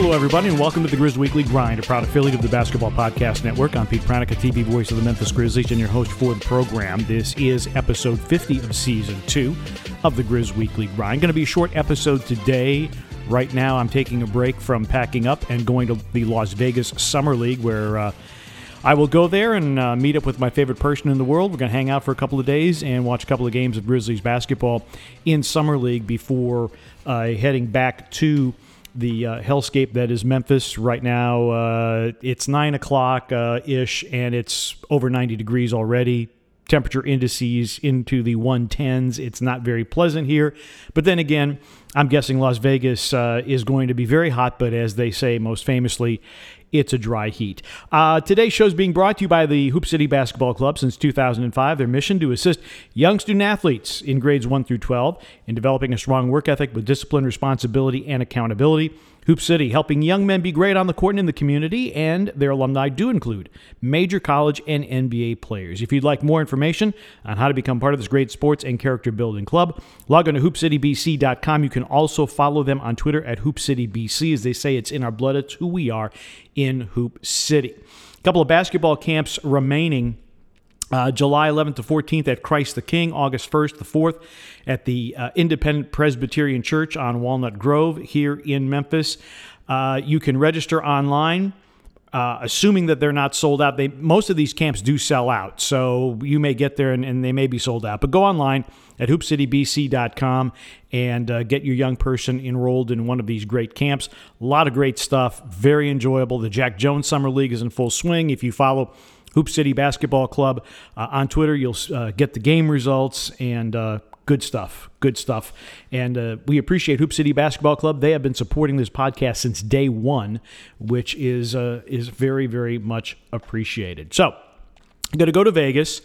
Hello, everybody, and welcome to the Grizz Weekly Grind, a proud affiliate of the Basketball Podcast Network. I'm Pete Pranica, TV voice of the Memphis Grizzlies, and your host for the program. This is episode 50 of season two of the Grizz Weekly Grind. Going to be a short episode today. Right now, I'm taking a break from packing up and going to the Las Vegas Summer League, where uh, I will go there and uh, meet up with my favorite person in the world. We're going to hang out for a couple of days and watch a couple of games of Grizzlies basketball in Summer League before uh, heading back to the uh, hellscape that is Memphis right now. Uh, it's nine o'clock uh, ish, and it's over 90 degrees already. Temperature indices into the 110s. It's not very pleasant here. But then again, I'm guessing Las Vegas uh, is going to be very hot, but as they say most famously, it's a dry heat. Uh, today's show is being brought to you by the Hoop City Basketball Club since 2005. Their mission to assist young student athletes in grades 1 through 12 in developing a strong work ethic with discipline, responsibility, and accountability. Hoop City, helping young men be great on the court and in the community, and their alumni do include major college and NBA players. If you'd like more information on how to become part of this great sports and character building club, log on to hoopcitybc.com. You can also follow them on Twitter at hoopcitybc. As they say, it's in our blood, it's who we are in Hoop City. A couple of basketball camps remaining uh, July 11th to 14th at Christ the King, August 1st to 4th at the uh, Independent Presbyterian Church on Walnut Grove here in Memphis. Uh, you can register online. Uh, assuming that they're not sold out, they most of these camps do sell out, so you may get there and, and they may be sold out. But go online at hoopcitybc.com and uh, get your young person enrolled in one of these great camps. A lot of great stuff, very enjoyable. The Jack Jones Summer League is in full swing. If you follow Hoop City Basketball Club uh, on Twitter. You'll uh, get the game results and uh, good stuff. Good stuff. And uh, we appreciate Hoop City Basketball Club. They have been supporting this podcast since day one, which is uh, is very very much appreciated. So, I'm going to go to Vegas.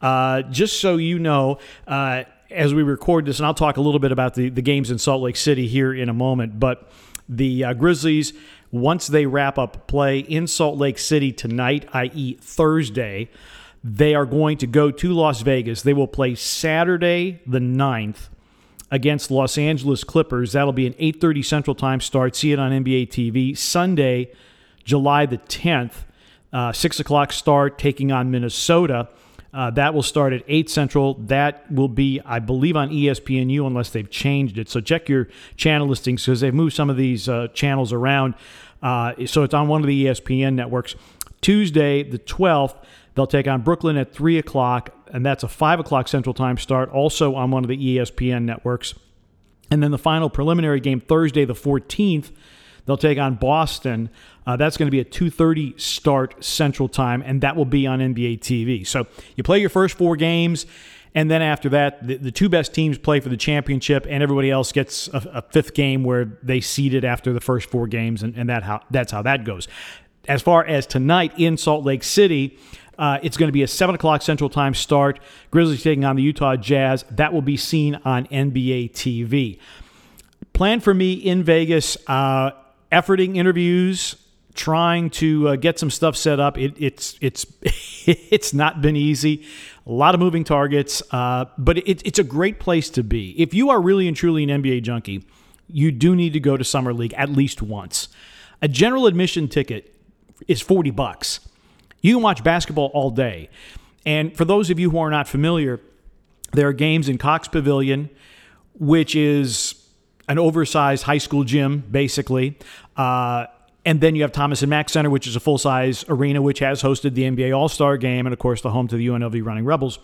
Uh, just so you know, as we record this, and I'll talk a little bit about the, the games in Salt Lake City here in a moment, but the Grizzlies once they wrap up play in Salt Lake City tonight, i.e., Thursday, they are going to go to Las Vegas. They will play Saturday the 9th against Los Angeles Clippers. That'll be an 8:30 Central Time start. See it on NBA TV. Sunday, July the 10th, uh, six o'clock start, taking on Minnesota. Uh, that will start at 8 Central. That will be, I believe, on ESPNU unless they've changed it. So check your channel listings because they've moved some of these uh, channels around. Uh, so it's on one of the ESPN networks. Tuesday, the 12th, they'll take on Brooklyn at 3 o'clock, and that's a 5 o'clock Central Time start, also on one of the ESPN networks. And then the final preliminary game, Thursday, the 14th, they'll take on Boston uh, that's going to be a 2:30 start Central Time, and that will be on NBA TV. So you play your first four games. And then after that, the, the, two best teams play for the championship, and everybody else gets a, a fifth game where they seed it after the first four games, and, and that how that's how that goes. As far as tonight in Salt Lake City, uh, it's going to be a 7 o'clock Central Time start. Grizzlies taking on the Utah Jazz. That will be seen on NBA TV. Plan for me in Vegas, uh, efforting interviews, trying to uh, get some stuff set up. It, it's it's it's not been easy. A lot of moving targets, uh, but it, it's a great place to be. If you are really and truly an NBA junkie, you do need to go to summer league at least once. A general admission ticket is forty bucks. You can watch basketball all day. And for those of you who are not familiar, there are games in Cox Pavilion, which is an oversized high school gym, basically. Uh, and then you have Thomas and Mack Center, which is a full size arena, which has hosted the NBA All Star game and, of course, the home to the UNLV Running Rebels.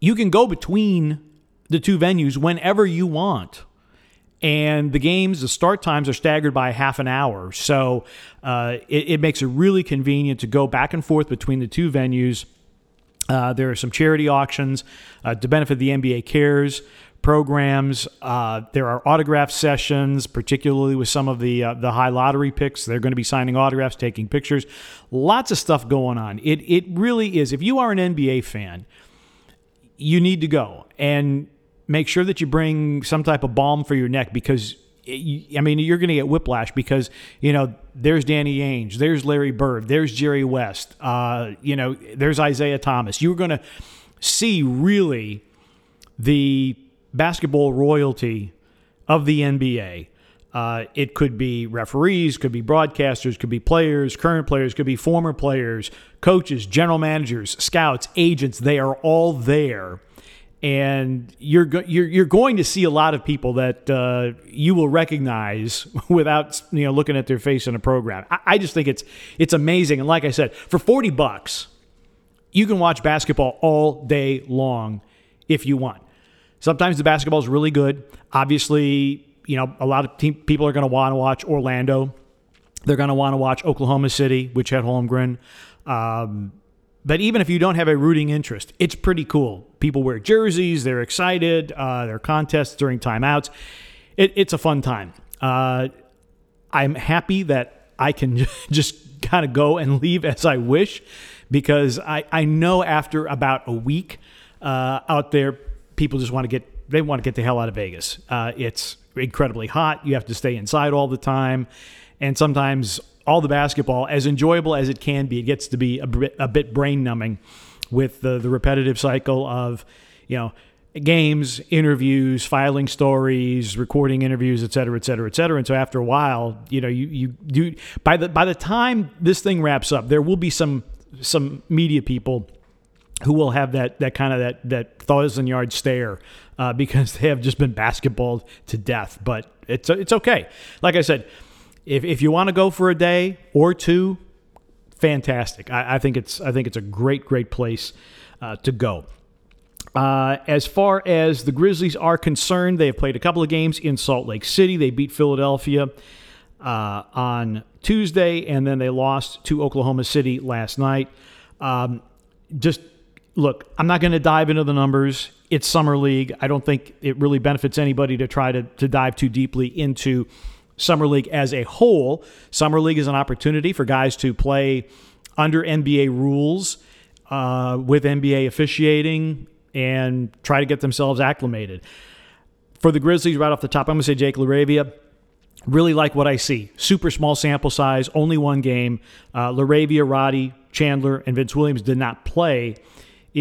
You can go between the two venues whenever you want. And the games, the start times are staggered by half an hour. So uh, it, it, makes it really convenient to go back and forth between the two venues. Uh, there are some charity auctions uh, to benefit the NBA Cares programs. Uh, there are autograph sessions, particularly with some of the uh, the high lottery picks. They're going to be signing autographs, taking pictures. Lots of stuff going on. It it really is. If you are an NBA fan, you need to go and make sure that you bring some type of balm for your neck because. I mean, you're going to get whiplash because you know there's Danny Ainge, there's Larry Bird, there's Jerry West, uh, you know, there's Isiah Thomas. You're going to see really the basketball royalty of the NBA Uh, it could be referees, could be broadcasters, could be players, current players, could be former players, coaches, general managers, scouts, agents. They are all there, and you're go- you're you're going to see a lot of people that uh, you will recognize without you know looking at their face in a program. I, I just think it's it's amazing, and like I said, for forty bucks, you can watch basketball all day long if you want. Sometimes the basketball is really good. Obviously, you know, a lot of team, people are going to want to watch Orlando. They're going to want to watch Oklahoma City, which had Holmgren. Um, but even if you don't have a rooting interest, it's pretty cool. People wear jerseys, they're excited, uh, there are contests during timeouts. It, it's a fun time. Uh, I'm happy that I can just kind of go and leave as I wish because I, I know after about a week uh, out there, people just want to get they want to get the hell out of Vegas. Uh, it's incredibly hot. You have to stay inside all the time. And sometimes all the basketball, as enjoyable as it can be, it gets to be a bit, a bit brain numbing with the, the repetitive cycle of, you know, games, interviews, filing stories, recording interviews, et cetera, et cetera, et cetera. And so after a while, you know, you, you do by the by the time this thing wraps up, there will be some some media people who will have that that kind of that that thousand yard stare uh, because they have just been basketballed to death. But it's it's okay. Like I said, if if you want to go for a day or two, fantastic. I, I think it's I think it's a great great place uh, to go. Uh, as far as the Grizzlies are concerned, they have played a couple of games in Salt Lake City. They beat Philadelphia uh, on Tuesday, and then they lost to Oklahoma City last night. Um, just look, I'm not going to dive into the numbers. It's summer league. I don't think it really benefits anybody to try to, to dive too deeply into summer league as a whole. Summer league is an opportunity for guys to play under NBA rules uh, with NBA officiating and try to get themselves acclimated. For the Grizzlies, right off the top, I'm going to say Jake LaRavia. Really like what I see. Super small sample size, only one game. Uh, LaRavia, Roddy, Chandler, and Vince Williams did not play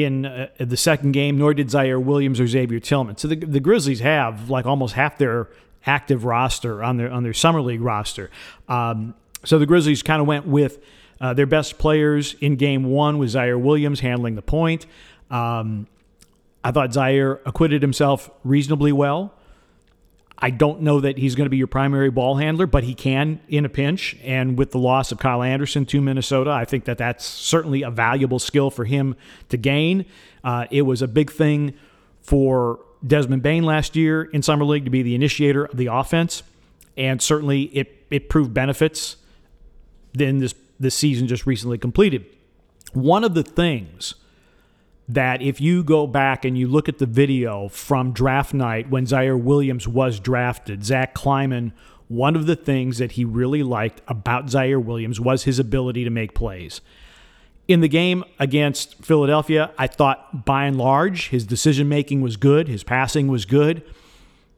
in uh, the second game, nor did Ziaire Williams or Xavier Tillman. So the, the Grizzlies have like almost half their active roster on their on their summer league roster. Um, so the Grizzlies kind of went with uh, their best players in game one with Ziaire Williams handling the point. Um, I thought Ziaire acquitted himself reasonably well. I don't know that he's going to be your primary ball handler, but he can in a pinch. And with the loss of Kyle Anderson to Minnesota, I think that that's certainly a valuable skill for him to gain. Uh, it was a big thing for Desmond Bane last year in Summer League to be the initiator of the offense. And certainly it, it proved benefits in this, this season just recently completed. One of the things – that if you go back and you look at the video from draft night when Ziaire Williams was drafted, Zach Kleiman, one of the things that he really liked about Ziaire Williams was his ability to make plays. In the game against Philadelphia, I thought by and large his decision making was good, his passing was good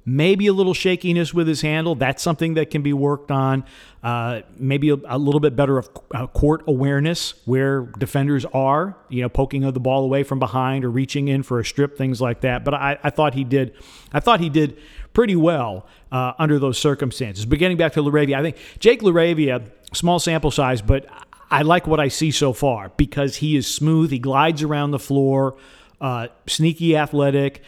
maybe a little shakiness with his handle. That's something that can be worked on. Uh, maybe a, a, little bit better of uh, court awareness where defenders are, you know, poking the ball away from behind or reaching in for a strip, things like that. But I, I thought he did, I thought he did pretty well uh, under those circumstances. But getting back to LaRavia, I think Jake LaRavia, small sample size, but I like what I see so far because he is smooth. He glides around the floor, uh, sneaky athletic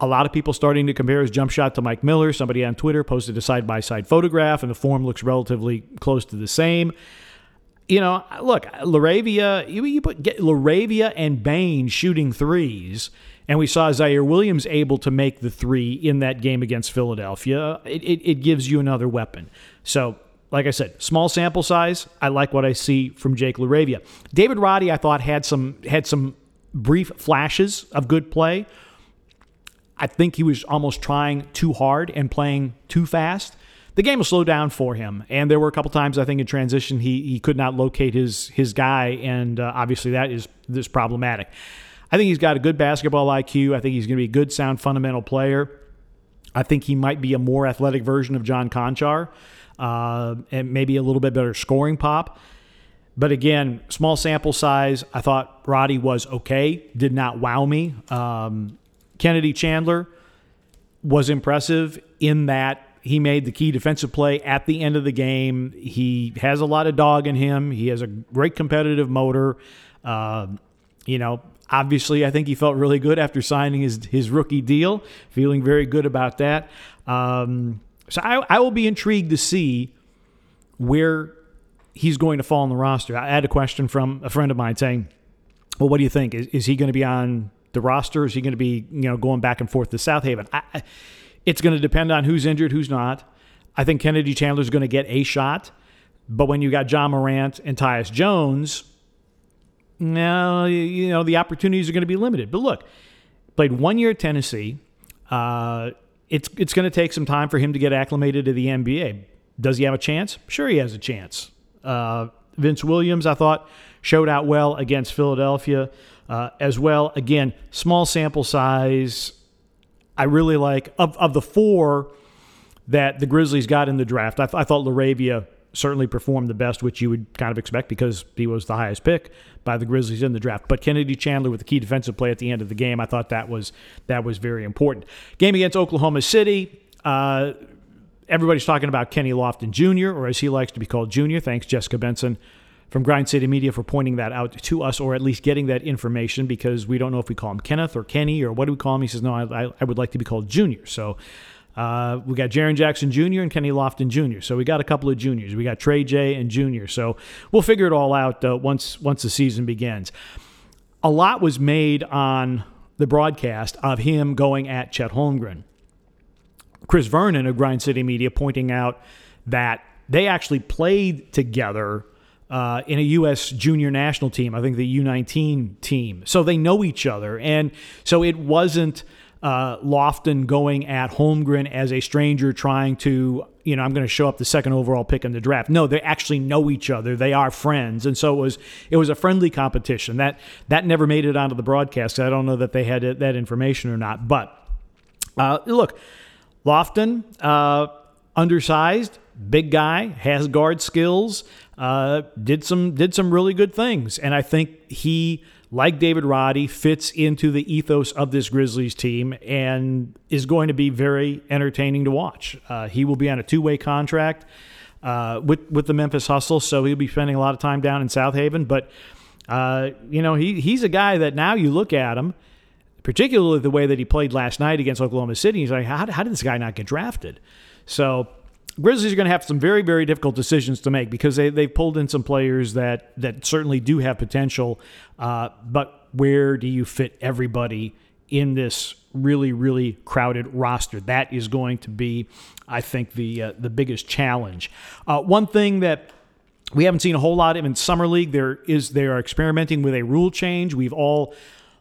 a lot of people starting to compare his jump shot to Mike Miller. Somebody on Twitter posted a side by side photograph, and the form looks relatively close to the same. You know, look, LaRavia, you, you put get LaRavia and Bane shooting threes, and we saw Ziaire Williams able to make the three in that game against Philadelphia. It, it, it gives you another weapon. So, like I said, small sample size. I like what I see from Jake LaRavia. David Roddy, I thought had some had some brief flashes of good play. I think he was almost trying too hard and playing too fast. The game will slow down for him, and there were a couple times I think in transition he he could not locate his his guy, and uh, obviously that is this problematic. I think he's got a good basketball IQ. I think he's going to be a good, sound, fundamental player. I think he might be a more athletic version of John Konchar, uh, and maybe a little bit better scoring pop. But again, small sample size. I thought Roddy was okay. Did not wow me. Um, Kennedy Chandler was impressive in that he made the key defensive play at the end of the game. He has a lot of dog in him. He has a great competitive motor. Uh, you know, obviously, I think he felt really good after signing his his rookie deal. Feeling very good about that. Um, so I, I will be intrigued to see where he's going to fall on the roster. I had a question from a friend of mine saying, "Well, what do you think? Is, is he going to be on the roster? Is he going to be you know going back and forth to Southaven?" I, I, it's going to depend on who's injured, who's not. I think Kennedy Chandler is going to get a shot, but when you got Ja Morant and Tyus Jones, now you know the opportunities are going to be limited. But look, played one year at Tennessee. Uh, it's it's going to take some time for him to get acclimated to the NBA. Does he have a chance? Sure, he has a chance. Uh, Vince Williams, I thought, showed out well against Philadelphia uh, as well. Again, small sample size. I really like of of the four that the Grizzlies got in the draft. I, th- I thought LaRavia certainly performed the best, which you would kind of expect because he was the highest pick by the Grizzlies in the draft. But Kennedy Chandler with the key defensive play at the end of the game, I thought that was that was very important. Game against Oklahoma City. Uh, everybody's talking about Kenny Lofton Jr., or as he likes to be called, Junior. Thanks, Jessica Benson from Grind City Media for pointing that out to us, or at least getting that information, because we don't know if we call him Kenneth or Kenny or what do we call him. He says, no, I, I would like to be called Junior. So uh, we got Jaren Jackson Jr. and Kenny Lofton Jr. So we got a couple of juniors. We got Trey J and Junior. So we'll figure it all out uh, once once the season begins. A lot was made on the broadcast of him going at Chet Holmgren. Chris Vernon of Grind City Media pointing out that they actually played together uh, in a U.S. junior national team. I think the U19 team. So they know each other, and so it wasn't uh, Lofton going at Holmgren as a stranger trying to, you know, I'm going to show up the second overall pick in the draft. No, they actually know each other. They are friends, and so it was it was a friendly competition. That that never made it onto the broadcast. I don't know that they had that information or not. But uh, look, Lofton, uh, undersized, big guy, has guard skills, uh, did some did some really good things, and I think he like David Roddy, fits into the ethos of this Grizzlies team and is going to be very entertaining to watch. Uh, he will be on a two way contract uh, with with the Memphis Hustle, so he'll be spending a lot of time down in Southaven. But uh, you know, he he's a guy that now you look at him, particularly the way that he played last night against Oklahoma City. He's like, how, how did this guy not get drafted? So Grizzlies are going to have some very, very difficult decisions to make because they, they've pulled in some players that, that certainly do have potential. Uh, but where do you fit everybody in this really, really crowded roster? That is going to be, I think, the, uh, the biggest challenge. Uh, one thing that we haven't seen a whole lot of in summer league there is they are experimenting with a rule change. We've all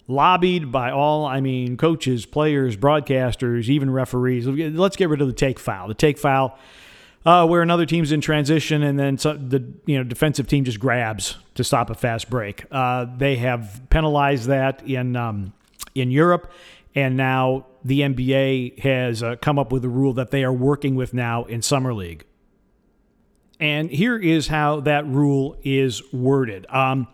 lobbied by all, I mean, coaches, players, broadcasters, even referees. Let's get rid of the take foul. The take foul, uh, where another team's in transition and then the you know defensive team just grabs to stop a fast break. Uh, they have penalized that in um, in Europe, and now the NBA has uh, come up with a rule that they are working with now in summer league. And here is how that rule is worded. Um,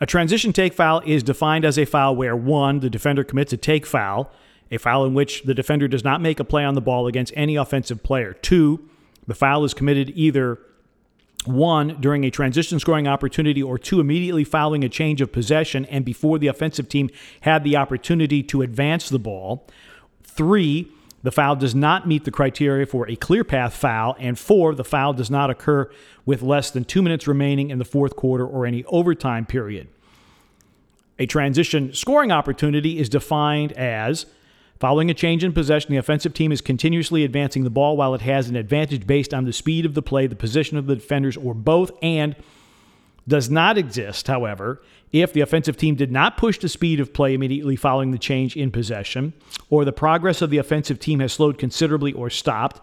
a transition take foul is defined as a foul where one, the defender commits a take foul, a foul in which the defender does not make a play on the ball against any offensive player. Two, the foul is committed either one, during a transition scoring opportunity, or two, immediately following a change of possession and before the offensive team had the opportunity to advance the ball. Three, the foul does not meet the criteria for a clear path foul. And four, the foul does not occur with less than two minutes remaining in the fourth quarter or any overtime period. A transition scoring opportunity is defined as following a change in possession, the offensive team is continuously advancing the ball while it has an advantage based on the speed of the play, the position of the defenders, or both, and does not exist, however, if the offensive team did not push the speed of play immediately following the change in possession, or the progress of the offensive team has slowed considerably or stopped.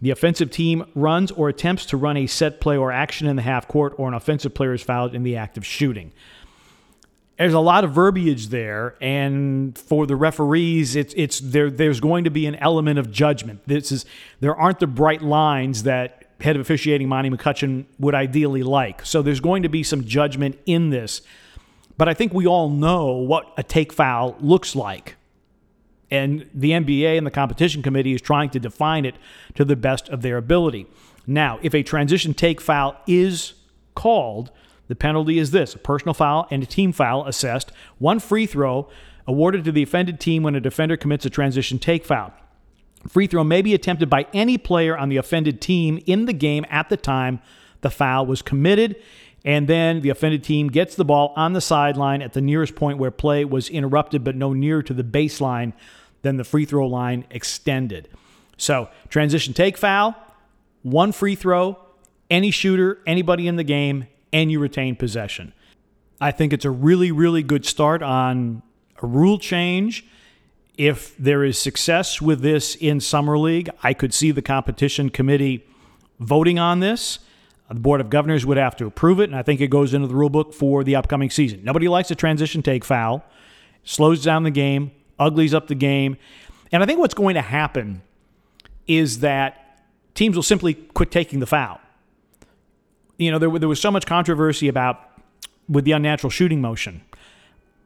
The offensive team runs or attempts to run a set play or action in the half court, or an offensive player is fouled in the act of shooting. There's a lot of verbiage there, and for the referees, it's it's there. There's going to be an element of judgment. This is there aren't the bright lines that head of officiating Monty McCutchen would ideally like. So there's going to be some judgment in this but I think we all know what a take foul looks like. And the NBA and the competition committee is trying to define it to the best of their ability. Now, if a transition take foul is called, the penalty is this a personal foul and a team foul assessed, one free throw awarded to the offended team when a defender commits a transition take foul. Free throw may be attempted by any player on the offended team in the game at the time the foul was committed. And then the offended team gets the ball on the sideline at the nearest point where play was interrupted, but no nearer to the baseline than the free throw line extended. So, transition take foul, one free throw, any shooter, anybody in the game, and you retain possession. I think it's a really, really good start on a rule change if there is success with this in Summer League, I could see the competition committee voting on this. The Board of Governors would have to approve it, and I think it goes into the rule book for the upcoming season. Nobody likes a transition take foul, slows down the game, uglies up the game. And I think what's going to happen is that teams will simply quit taking the foul. You know, there, there was so much controversy about with the unnatural shooting motion,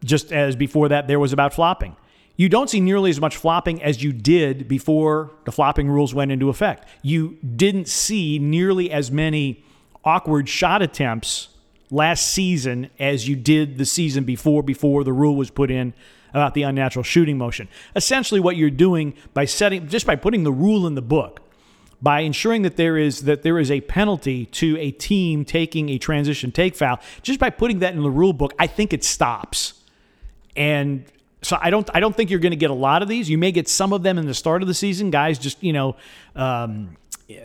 just as before that there was about flopping you don't see nearly as much flopping as you did before the flopping rules went into effect. You didn't see nearly as many awkward shot attempts last season as you did the season before before the rule was put in about the unnatural shooting motion. Essentially what you're doing by setting just by putting the rule in the book by ensuring that there is that there is a penalty to a team taking a transition take foul just by putting that in the rule book I think it stops and so I don't I don't think you're going to get a lot of these. You may get some of them in the start of the season. Guys just you know um,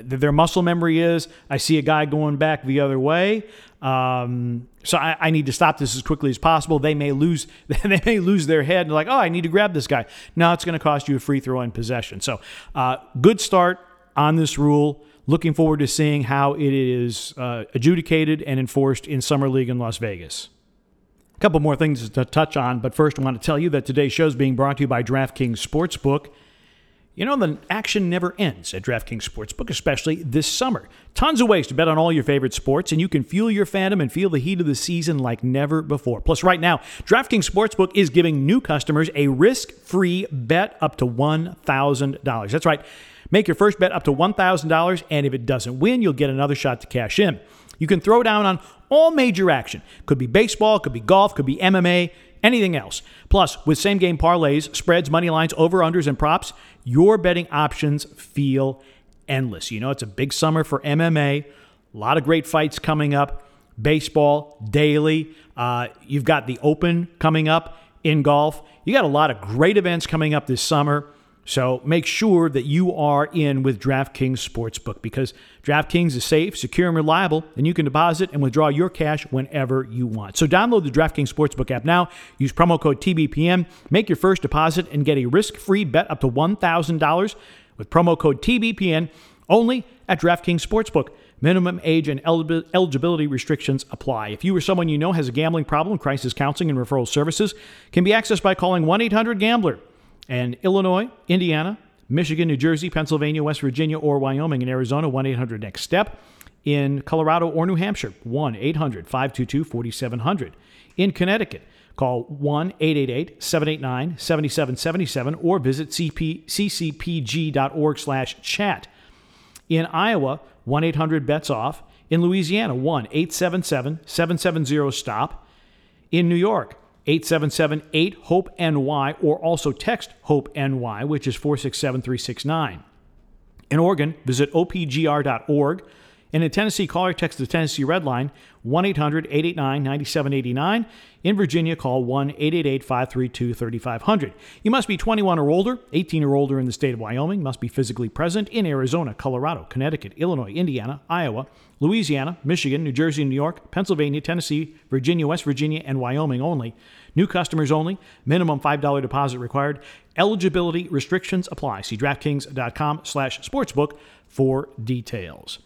their muscle memory is I see a guy going back the other way. Um, so I, I, need to stop this as quickly as possible. They may lose they may lose their head and like oh I need to grab this guy. Now it's going to cost you a free throw in possession. So uh, good start on this rule. Looking forward to seeing how it is uh, adjudicated and enforced in summer league in Las Vegas couple more things to touch on, but first I want to tell you that today's show is being brought to you by DraftKings Sportsbook. You know, the action never ends at DraftKings Sportsbook, especially this summer. Tons of ways to bet on all your favorite sports, and you can fuel your fandom and feel the heat of the season like never before. Plus, right now, DraftKings Sportsbook is giving new customers a risk free bet up to $1,000. That's right. Make your first bet up to $1,000, and if it doesn't win, you'll get another shot to cash in. You can throw down on all major action. Could be baseball, could be golf, could be MMA, anything else. Plus, with same game parlays, spreads, money lines, over unders, and props, your betting options feel endless. You know, it's a big summer for MMA. A lot of great fights coming up. Baseball daily. Uh, you've got the Open coming up in golf. You got a lot of great events coming up this summer. So make sure that you are in with DraftKings Sportsbook because DraftKings is safe, secure, and reliable, and you can deposit and withdraw your cash whenever you want. So download the DraftKings Sportsbook app now. Use promo code TBPN. Make your first deposit and get a risk-free bet up to $1,000 with promo code TBPN only at DraftKings Sportsbook. Minimum age and eligibility restrictions apply. If you or someone you know has a gambling problem, crisis counseling and referral services can be accessed by calling 1-800-GAMBLER and Illinois, Indiana, Michigan, New Jersey, Pennsylvania, West Virginia, or Wyoming and Arizona, 1 800 Next Step. In Colorado or New Hampshire, 1 800 522 4700. In Connecticut, call 1 888 789 7777 or visit ccpg.org slash chat. In Iowa, 1 800 bets off. In Louisiana, 1 877 770 stop. In New York, 877 8 HOPE NY or also text HOPE NY, which is 467369. In Oregon, visit opgr.org. And in Tennessee, call or text the Tennessee Red Line 1 800 889 9789. In Virginia, call 1 888 532 3500. You must be 21 or older, 18 or older in the state of Wyoming, must be physically present in Arizona, Colorado, Connecticut, Illinois, Indiana, Iowa, Louisiana, Michigan, New Jersey, New York, Pennsylvania, Tennessee, Virginia, West Virginia, and Wyoming only. New customers only. Minimum $5 deposit required. Eligibility restrictions apply. See DraftKings.com slash sportsbook for details.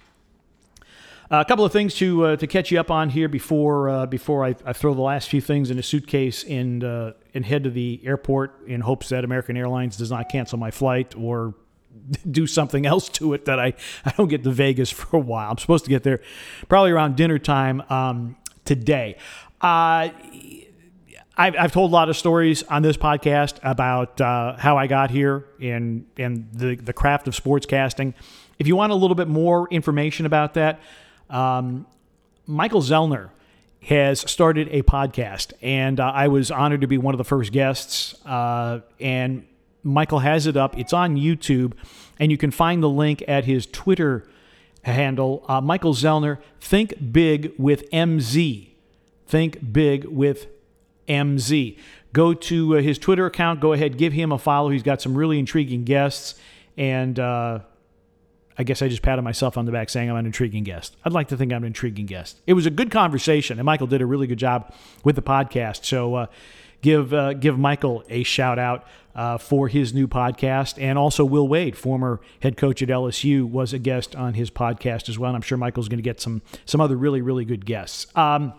Uh, a couple of things to uh, to catch you up on here before uh, before I, I, throw the last few things in a suitcase and uh, and head to the airport in hopes that American Airlines does not cancel my flight or do something else to it that I, I don't get to Vegas for a while. I'm supposed to get there probably around dinner time um, today. Uh, I've, I've told a lot of stories on this podcast about uh, how I got here and and the the craft of sportscasting. If you want a little bit more information about that, um, Michael Zellner has started a podcast, and uh, I was honored to be one of the first guests. Uh, and Michael has it up; it's on YouTube, and you can find the link at his Twitter handle. Uh, Michael Zellner, think big with MZ. Think big with MZ. Go to uh, his Twitter account. Go ahead, give him a follow. He's got some really intriguing guests. And uh, I guess I just patted myself on the back saying I'm an intriguing guest. I'd like to think I'm an intriguing guest. It was a good conversation, and Michael did a really good job with the podcast. So uh, give uh, give Michael a shout out uh, for his new podcast, and also Will Wade, former head coach at LSU, was a guest on his podcast as well. And I'm sure Michael's going to get some some other really really good guests. Um,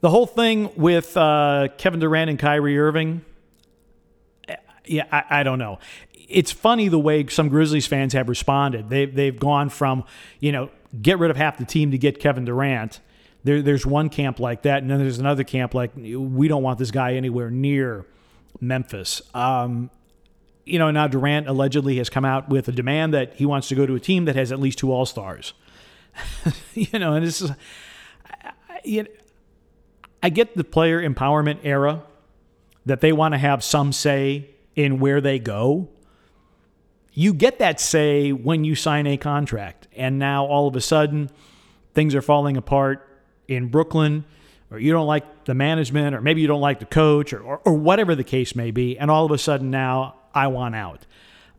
the whole thing with uh, Kevin Durant and Kyrie Irving, yeah, I, I, don't know. It's funny the way some Grizzlies fans have responded. They, they've gone from, you know, get rid of half the team to get Kevin Durant. There, there's one camp like that, and then there's another camp like, we don't want this guy anywhere near Memphis. Um, you know, now Durant allegedly has come out with a demand that he wants to go to a team that has at least two All Stars. you know, and this is, you I get the player empowerment era that they want to have some say in where they go. You get that say when you sign a contract. And now all of a sudden, things are falling apart in Brooklyn, or you don't like the management, or maybe you don't like the coach, or, or, or whatever the case may be. And all of a sudden now, I want out.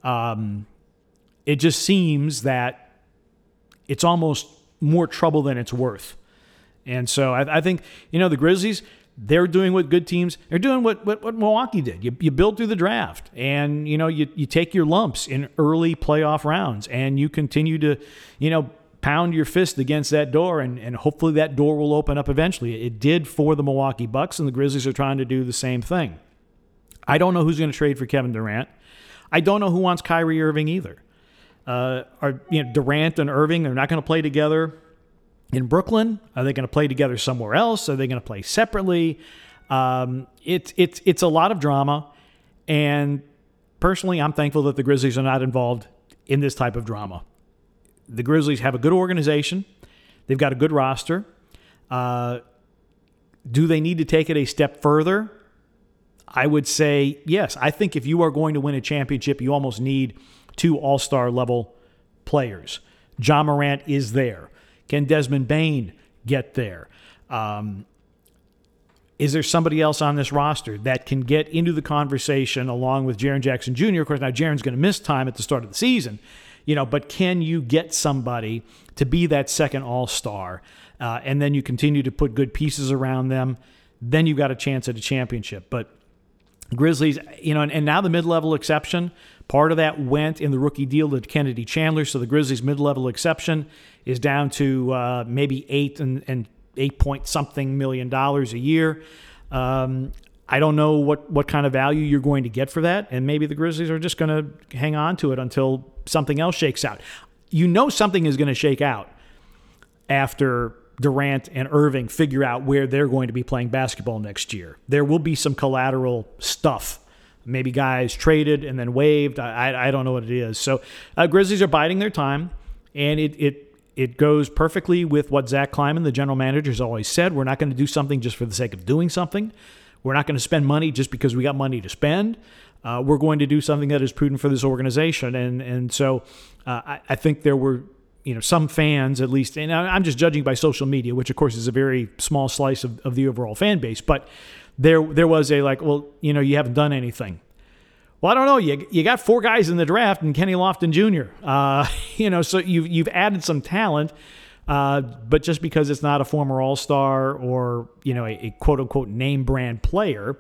Um, it just seems that it's almost more trouble than it's worth. And so I, I, think, you know, the Grizzlies, they're doing what good teams, they're doing what, what, what Milwaukee did. You, you build through the draft and, you know, you, you take your lumps in early playoff rounds and you continue to, you know, pound your fist against that door and, and hopefully that door will open up eventually. It did for the Milwaukee Bucks and the Grizzlies are trying to do the same thing. I don't know who's going to trade for Kevin Durant. I don't know who wants Kyrie Irving either. Uh, are you know Durant and Irving? They're not going to play together in Brooklyn? Are they going to play together somewhere else? Are they going to play separately? Um, it's it's it's a lot of drama, and personally, I'm thankful that the Grizzlies are not involved in this type of drama. The Grizzlies have a good organization. They've got a good roster. Uh, do they need to take it a step further? I would say yes. I think if you are going to win a championship, you almost need two all star level players. Ja Morant is there. Can Desmond Bane get there? Um, is there somebody else on this roster that can get into the conversation along with Jaren Jackson Jr.? Of course, now Jaren's going to miss time at the start of the season, you know, but can you get somebody to be that second All Star, uh, and then you continue to put good pieces around them? Then you've got a chance at a championship. But Grizzlies, you know, and, and now the mid-level exception. Part of that went in the rookie deal to Kennedy Chandler, so the Grizzlies' mid-level exception is down to uh, maybe eight and, and eight point something million dollars a year. Um, I don't know what, what kind of value you're going to get for that, and maybe the Grizzlies are just going to hang on to it until something else shakes out. You know something is going to shake out after Durant and Irving figure out where they're going to be playing basketball next year. There will be some collateral stuff. Maybe guys traded and then waived. I, I don't know what it is. So uh, Grizzlies are biding their time, and it, it it goes perfectly with what Zach Kleiman, the general manager, has always said. We're not going to do something just for the sake of doing something. We're not going to spend money just because we got money to spend. Uh, we're going to do something that is prudent for this organization. And and so uh, I, I, think there were you know some fans at least, and I'm just judging by social media, which of course is a very small slice of, of the overall fan base, but there there was a like, well, you know, you haven't done anything. Well, I don't know. You, you got four guys in the draft and Kenny Lofton Jr. Uh, you know, so you've you've added some talent, uh, but just because it's not a former All Star or you know a, a, quote unquote name brand player,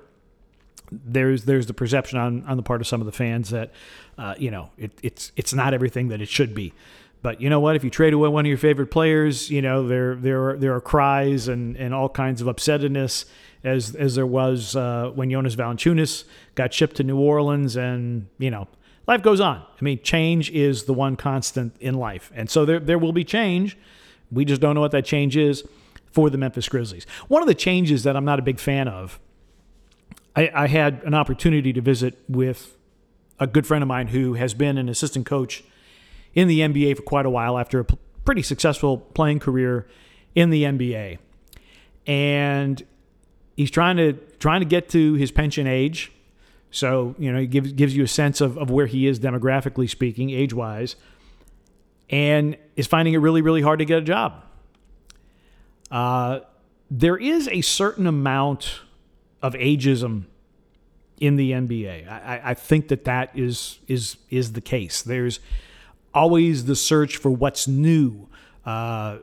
there's there's the perception on on the part of some of the fans that uh, you know it, it's it's not everything that it should be. But you know what? If you trade away one of your favorite players, you know there there are, there are cries and, and all kinds of upsetness as as there was uh, when Jonas Valanciunas got shipped to New Orleans, and you know life goes on. I mean, change is the one constant in life, and so there there will be change. We just don't know what that change is for the Memphis Grizzlies. One of the changes that I'm not a big fan of I, I had an opportunity to visit with a good friend of mine who has been an assistant coach in the NBA for quite a while after a p- pretty successful playing career in the NBA. And he's trying to trying to get to his pension age. So, you know, he gives gives you a sense of, of where he is demographically speaking, age wise, and is finding it really, really hard to get a job. Uh, there is a certain amount of ageism in the NBA. I, I think that that is is is the case. There's always the search for what's new, uh,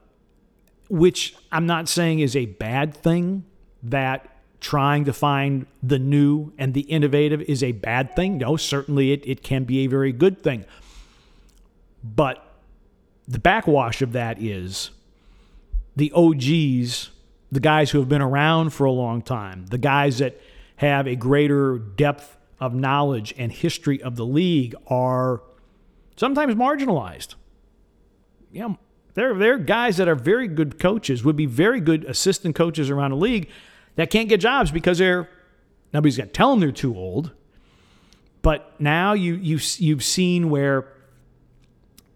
which I'm not saying is a bad thing. That trying to find the new and the innovative is a bad thing. No, certainly it, it can be a very good thing. But the backwash of that is the OGs the guys who have been around for a long time, the guys that have a greater depth of knowledge and history of the league are sometimes marginalized. Know, there, there are guys that are very good coaches, would be very good assistant coaches around the league that can't get jobs because they're nobody's going to tell them they're too old. But now you you you've seen where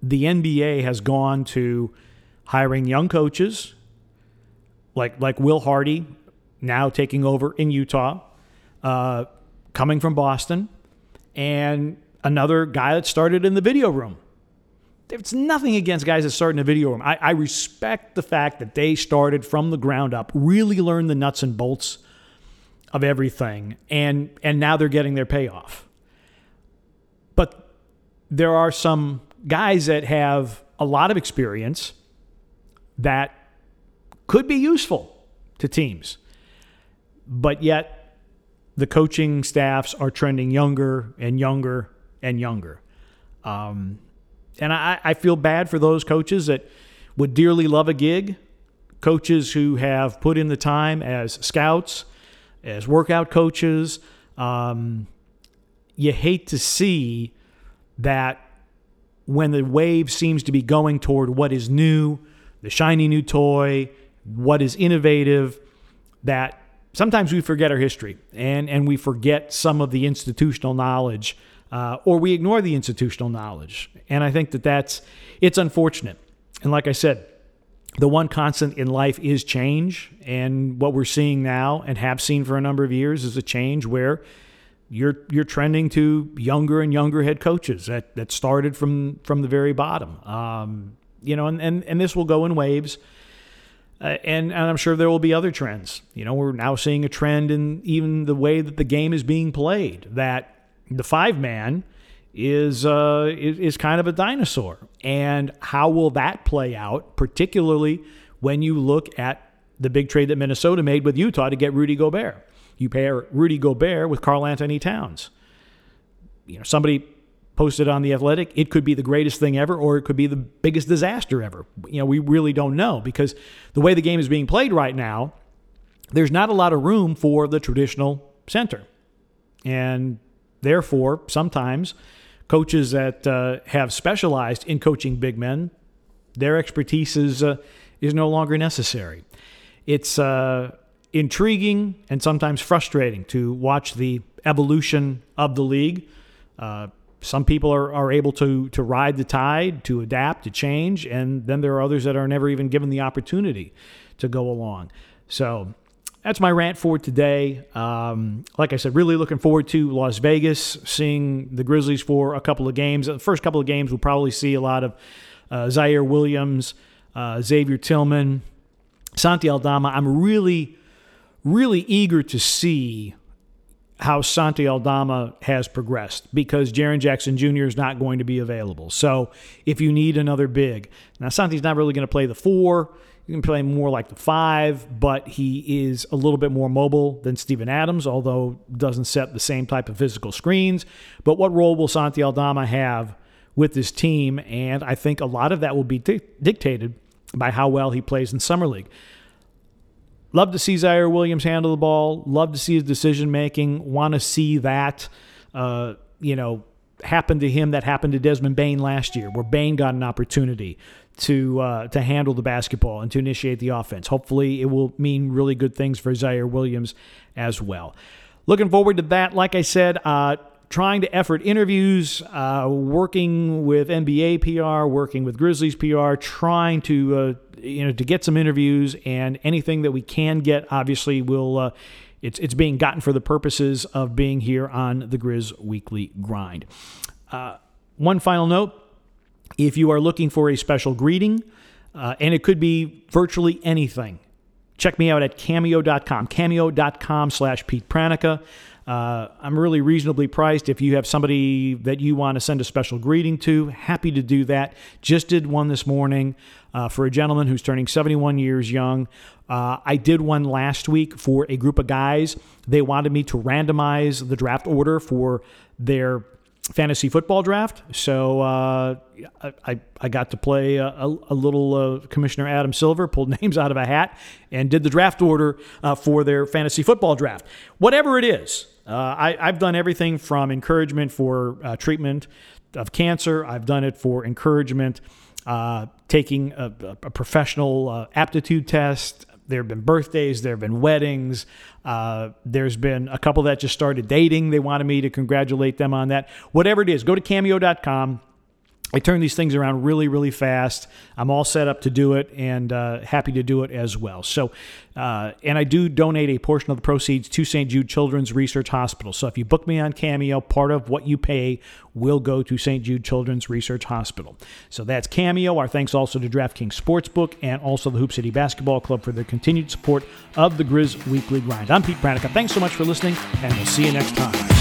the NBA has gone to hiring young coaches like like Will Hardy, now taking over in Utah, uh, coming from Boston, and another guy that started in the video room. It's nothing against guys that start in the video room. I, I respect the fact that they started from the ground up, really learned the nuts and bolts of everything, and and now they're getting their payoff. But there are some guys that have a lot of experience that could be useful to teams. But yet, the coaching staffs are trending younger and younger and younger. Um, and I, I feel bad for those coaches that would dearly love a gig, coaches who have put in the time as scouts, as workout coaches. Um, you hate to see that when the wave seems to be going toward what is new, the shiny new toy, what is innovative, that sometimes we forget our history and, and we forget some of the institutional knowledge uh, or we ignore the institutional knowledge. And I think that that's, it's unfortunate. And like I said, the one constant in life is change. And what we're seeing now and have seen for a number of years is a change where you're you're trending to younger and younger head coaches that, that started from from the very bottom. Um, you know, and, and, and this will go in waves. Uh, and, and I'm sure there will be other trends. You know, we're now seeing a trend in even the way that the game is being played. That the five man is uh, is, kind of a dinosaur, and how will that play out? Particularly when you look at the big trade that Minnesota made with Utah to get Rudy Gobert. You pair Rudy Gobert with Karl-Anthony Towns. You know, somebody posted on the Athletic, it could be the greatest thing ever, or it could be the biggest disaster ever. You know, we really don't know because the way the game is being played right now, there's not a lot of room for the traditional center, and therefore sometimes coaches that uh, have specialized in coaching big men, their expertise is uh, is no longer necessary. It's uh, intriguing and sometimes frustrating to watch the evolution of the league. Uh, some people are, are able to to ride the tide, to adapt, to change, and then there are others that are never even given the opportunity to go along. So that's my rant for today. Um, like I said, really looking forward to Las Vegas, seeing the Grizzlies for a couple of games. The first couple of games, we'll probably see a lot of uh, Ziaire Williams, uh, Xavier Tillman, Santi Aldama. I'm really, really eager to see how Santi Aldama has progressed because Jaren Jackson Jr. is not going to be available. So if you need another big, now Santi's not really going to play the four. He can play more like the five, but he is a little bit more mobile than Steven Adams, although doesn't set the same type of physical screens. But what role will Santi Aldama have with this team? And I think a lot of that will be di- dictated by how well he plays in Summer League. Love to see Ziaire Williams handle the ball. Love to see his decision making. Want to see that, uh, you know, happen to him that happened to Desmond Bane last year, where Bane got an opportunity to uh, to handle the basketball and to initiate the offense. Hopefully, it will mean really good things for Ziaire Williams as well. looking forward to that. Like I said, uh, trying to effort interviews, uh, working with NBA PR, working with Grizzlies PR, trying to uh, you know to get some interviews and anything that we can get. Obviously, will uh, it's it's being gotten for the purposes of being here on the Grizz Weekly Grind. Uh, one final note: if you are looking for a special greeting, uh, and it could be virtually anything. Check me out at cameo.com, cameo.com slash Pete Pranica. Uh, I'm really reasonably priced. If you have somebody that you want to send a special greeting to, happy to do that. Just did one this morning uh, for a gentleman who's turning 71 years young. Uh, I did one last week for a group of guys. They wanted me to randomize the draft order for their fantasy football draft. So uh, I, I got to play a, a little uh, Commissioner Adam Silver, pulled names out of a hat, and did the draft order uh, for their fantasy football draft. Whatever it is, uh, I, have done everything from encouragement for uh, treatment of cancer, I've done it for encouragement. Uh, taking a, a professional aptitude test, there have been birthdays, there have been weddings. Uh, there's been a couple that just started dating. They wanted me to congratulate them on that. Whatever it is, go to cameo.com. I turn these things around really, really fast. I'm all set up to do it and uh, happy to do it as well. So, uh, and I do donate a portion of the proceeds to St. Jude Children's Research Hospital. So if you book me on Cameo, part of what you pay will go to St. Jude Children's Research Hospital. So that's Cameo. Our thanks also to DraftKings Sportsbook and also the Hoop City Basketball Club for their continued support of the Grizz Weekly Grind. I'm Pete Pranica. Thanks so much for listening, and we'll see you next time.